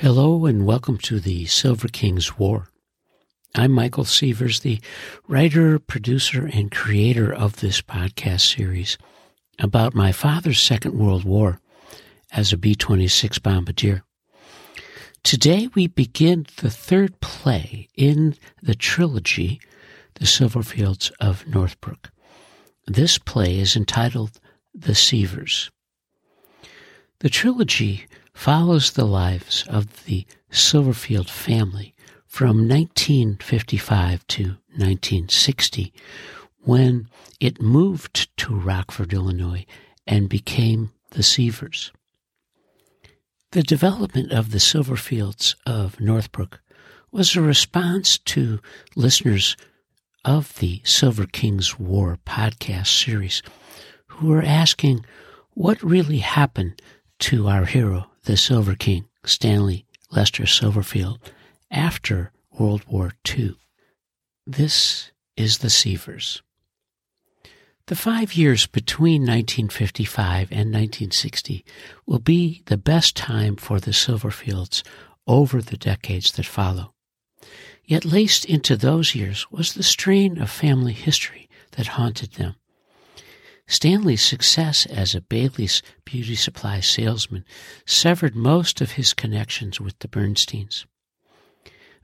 Hello and welcome to the Silver Kings War. I'm Michael Sievers, the writer, producer, and creator of this podcast series about my father's Second World War as a B 26 bombardier. Today we begin the third play in the trilogy, The Silverfields of Northbrook. This play is entitled The Sievers. The trilogy follows the lives of the Silverfield family from 1955 to 1960 when it moved to Rockford, Illinois and became the Sievers. The development of the Silverfields of Northbrook was a response to listeners of the Silver Kings War podcast series who were asking what really happened to our hero, the Silver King, Stanley Lester Silverfield, after World War II. This is the Sievers. The five years between 1955 and 1960 will be the best time for the Silverfields over the decades that follow. Yet laced into those years was the strain of family history that haunted them. Stanley's success as a Bailey's beauty supply salesman severed most of his connections with the Bernsteins.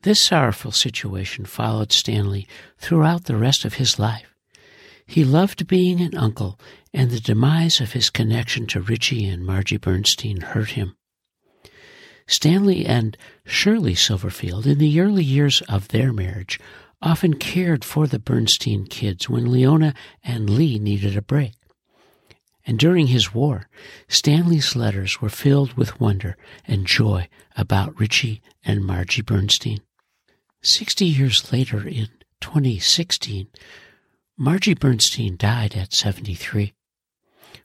This sorrowful situation followed Stanley throughout the rest of his life. He loved being an uncle, and the demise of his connection to Richie and Margie Bernstein hurt him. Stanley and Shirley Silverfield, in the early years of their marriage, often cared for the Bernstein kids when Leona and Lee needed a break. And during his war, Stanley's letters were filled with wonder and joy about Richie and Margie Bernstein. Sixty years later, in 2016, Margie Bernstein died at 73.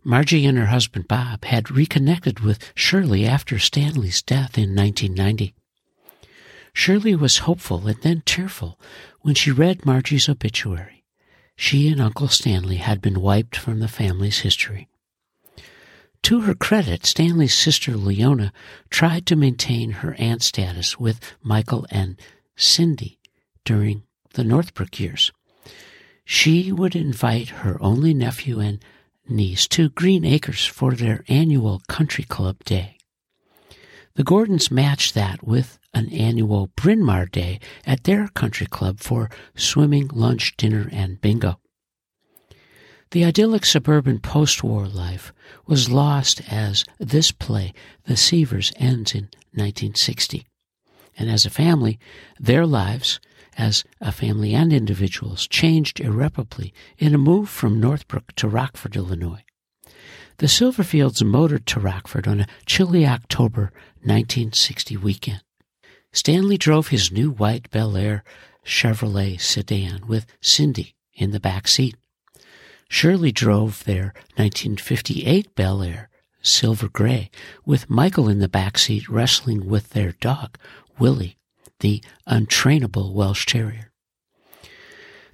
Margie and her husband Bob had reconnected with Shirley after Stanley's death in 1990. Shirley was hopeful and then tearful when she read Margie's obituary. She and Uncle Stanley had been wiped from the family's history. To her credit, Stanley's sister Leona tried to maintain her aunt status with Michael and Cindy during the Northbrook years. She would invite her only nephew and niece to Green Acres for their annual country club day. The Gordons matched that with an annual Bryn Mawr Day at their country club for swimming, lunch, dinner, and bingo. The idyllic suburban post-war life was lost as this play, The Sievers, ends in 1960. And as a family, their lives, as a family and individuals, changed irreparably in a move from Northbrook to Rockford, Illinois. The Silverfields motored to Rockford on a chilly October 1960 weekend. Stanley drove his new white Bel Air Chevrolet sedan with Cindy in the back seat. Shirley drove their 1958 Bel Air silver gray with Michael in the back seat wrestling with their dog, Willie, the untrainable Welsh Terrier.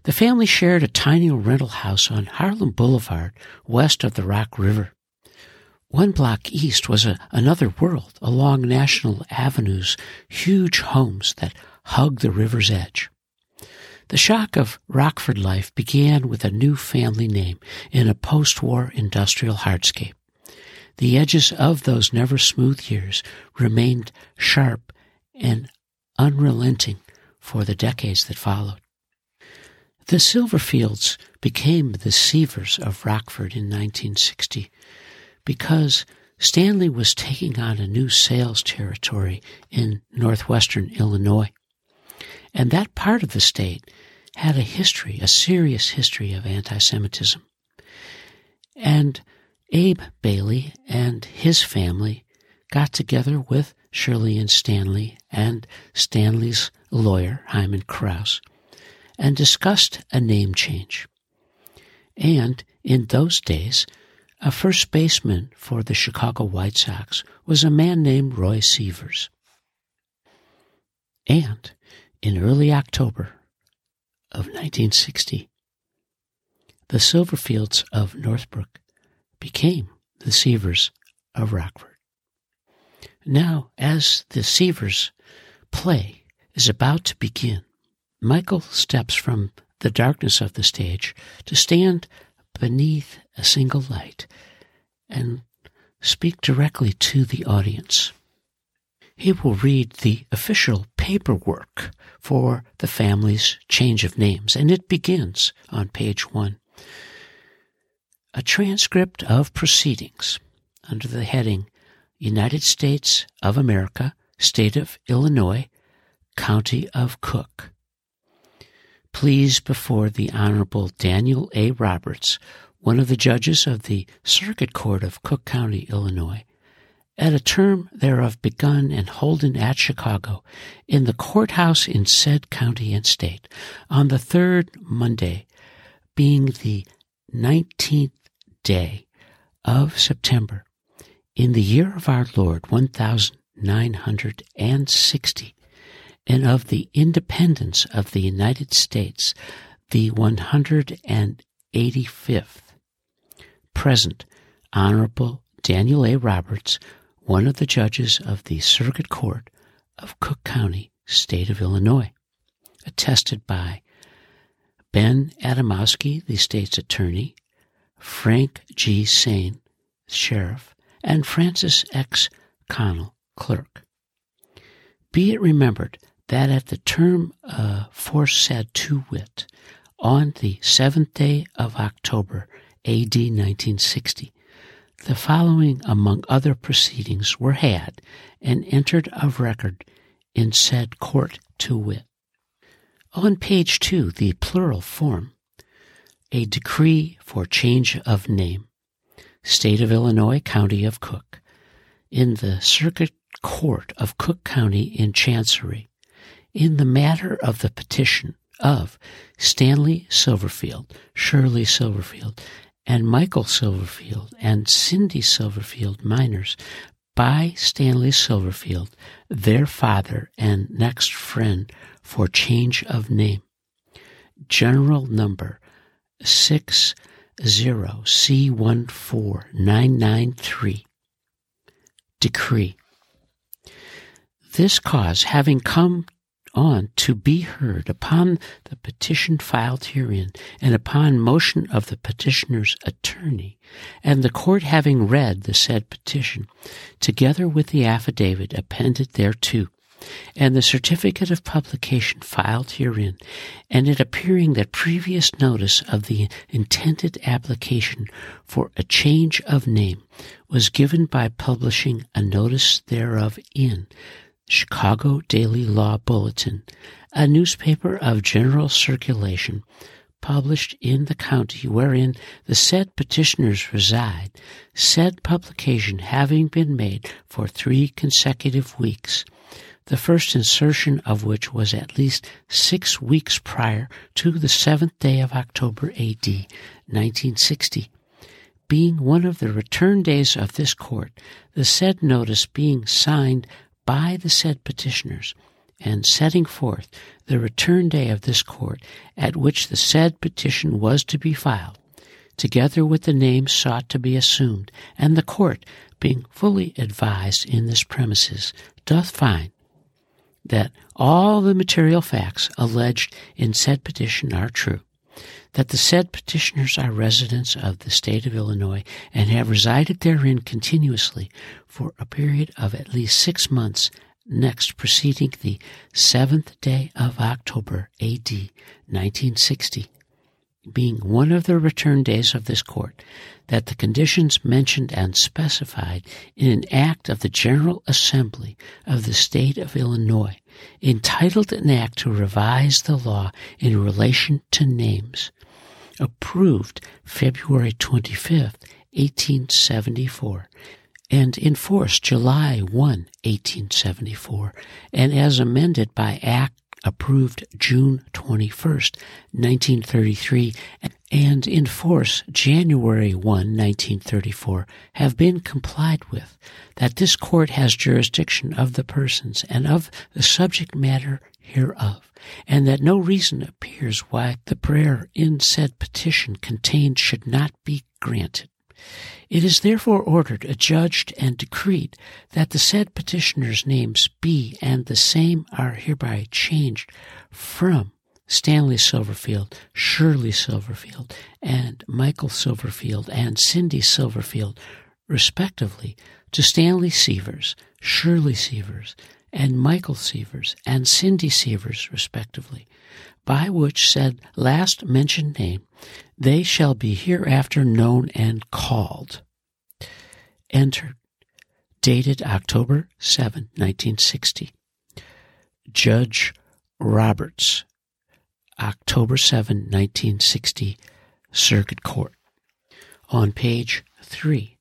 The family shared a tiny rental house on Harlem Boulevard west of the Rock River. One block east was a, another world along National Avenue's huge homes that hugged the river's edge. The shock of Rockford life began with a new family name in a post-war industrial hardscape. The edges of those never smooth years remained sharp and unrelenting for the decades that followed. The Silverfields became the Sievers of Rockford in 1960 because Stanley was taking on a new sales territory in northwestern Illinois. And that part of the state had a history, a serious history of anti-Semitism. And Abe Bailey and his family got together with Shirley and Stanley and Stanley's lawyer, Hyman Krause, and discussed a name change. And in those days, a first baseman for the Chicago White Sox was a man named Roy Sievers. And in early October of 1960, the Silverfields of Northbrook became the Sievers of Rockford. Now, as the Sievers play is about to begin, Michael steps from the darkness of the stage to stand beneath a single light and speak directly to the audience. He will read the official paperwork for the family's change of names, and it begins on page one. A transcript of proceedings under the heading United States of America, State of Illinois, County of Cook. Pleas before the Honorable Daniel A. Roberts, one of the judges of the Circuit Court of Cook County, Illinois, at a term thereof begun and holden at Chicago, in the courthouse in said county and state, on the third Monday, being the nineteenth day of September, in the year of our Lord one thousand nine hundred and sixty, and of the independence of the United States, the one hundred and eighty fifth. Present, Honorable Daniel A. Roberts, one of the judges of the Circuit Court of Cook County, State of Illinois, attested by Ben Adamowski, the state's attorney, Frank G. Sain, sheriff, and Francis X. Connell, clerk. Be it remembered that at the term uh, foresaid to wit, on the seventh day of October, AD 1960, the following, among other proceedings, were had and entered of record in said court to wit. On page two, the plural form, a decree for change of name, State of Illinois, County of Cook, in the Circuit Court of Cook County in Chancery, in the matter of the petition of Stanley Silverfield, Shirley Silverfield, and Michael Silverfield and Cindy Silverfield minors by Stanley Silverfield, their father and next friend for change of name. General number 60C14993. Decree. This cause having come on to be heard upon the petition filed herein, and upon motion of the petitioner's attorney, and the court having read the said petition, together with the affidavit appended thereto, and the certificate of publication filed herein, and it appearing that previous notice of the intended application for a change of name was given by publishing a notice thereof in Chicago Daily Law Bulletin, a newspaper of general circulation published in the county wherein the said petitioners reside, said publication having been made for three consecutive weeks, the first insertion of which was at least six weeks prior to the seventh day of October AD 1960. Being one of the return days of this court, the said notice being signed by the said petitioners, and setting forth the return day of this court at which the said petition was to be filed, together with the name sought to be assumed, and the court, being fully advised in this premises, doth find that all the material facts alleged in said petition are true, that the said petitioners are residents of the state of Illinois and have resided therein continuously for a period of at least six months next preceding the seventh day of October AD 1960, being one of the return days of this court, that the conditions mentioned and specified in an act of the General Assembly of the State of Illinois, entitled an act to revise the law in relation to names, approved February 25th, 1874, and enforced July 1, 1874, and as amended by Act approved June 21st, 1933, and in force January 1, 1934, have been complied with, that this court has jurisdiction of the persons and of the subject matter hereof, and that no reason appears why the prayer in said petition contained should not be granted. It is therefore ordered, adjudged, and decreed that the said petitioners' names be and the same are hereby changed from Stanley Silverfield, Shirley Silverfield, and Michael Silverfield and Cindy Silverfield, respectively, to Stanley Sievers, Shirley Sievers, and Michael Sievers and Cindy Sievers, respectively, by which said last mentioned name they shall be hereafter known and called. Entered. Dated October 7, 1960. Judge Roberts, October 7, 1960, Circuit Court. On page 3,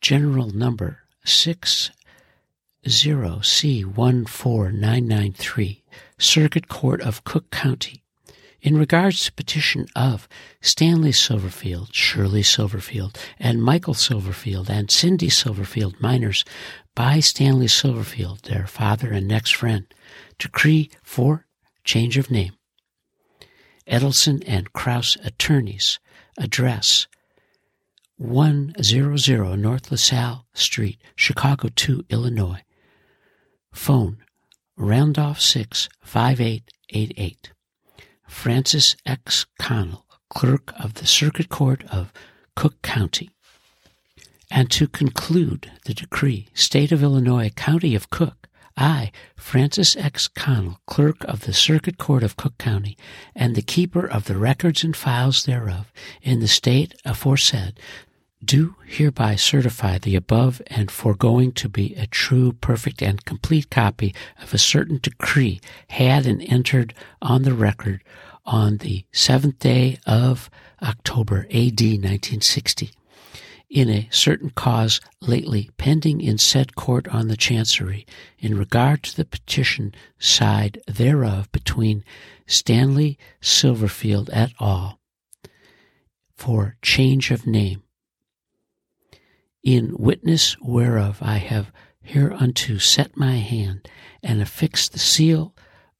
General Number 60C14993, Circuit Court of Cook County, in regards to petition of Stanley Silverfield, Shirley Silverfield, and Michael Silverfield and Cindy Silverfield minors by Stanley Silverfield, their father and next friend, decree for change of name. Edelson and Kraus attorneys, address 100 North LaSalle Street, Chicago 2, Illinois. Phone Randolph 6 5888. Francis X. Connell, Clerk of the Circuit Court of Cook County. And to conclude the decree, State of Illinois, County of Cook, I, Francis X. Connell, Clerk of the Circuit Court of Cook County, and the Keeper of the records and files thereof, in the state aforesaid, do hereby certify the above and foregoing to be a true, perfect, and complete copy of a certain decree had and entered on the record on the seventh day of October, AD 1960, in a certain cause lately pending in said court on the Chancery in regard to the petition side thereof between Stanley Silverfield et al. for change of name. In witness whereof I have hereunto set my hand and affixed the seal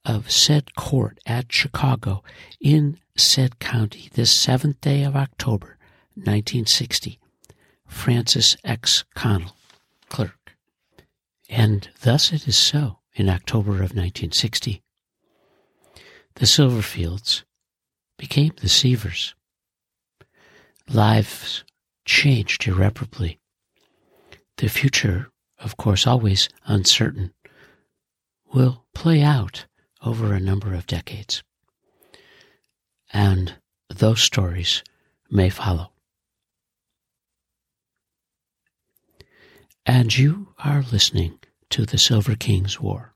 of said court at Chicago in said county this seventh day of October, 1960 Francis X. Connell, clerk. And thus it is so in October of 1960. The Silverfields became the Sievers. Lives changed irreparably. The future, of course, always uncertain, will play out over a number of decades. And those stories may follow. and you are listening to the Silver King's War.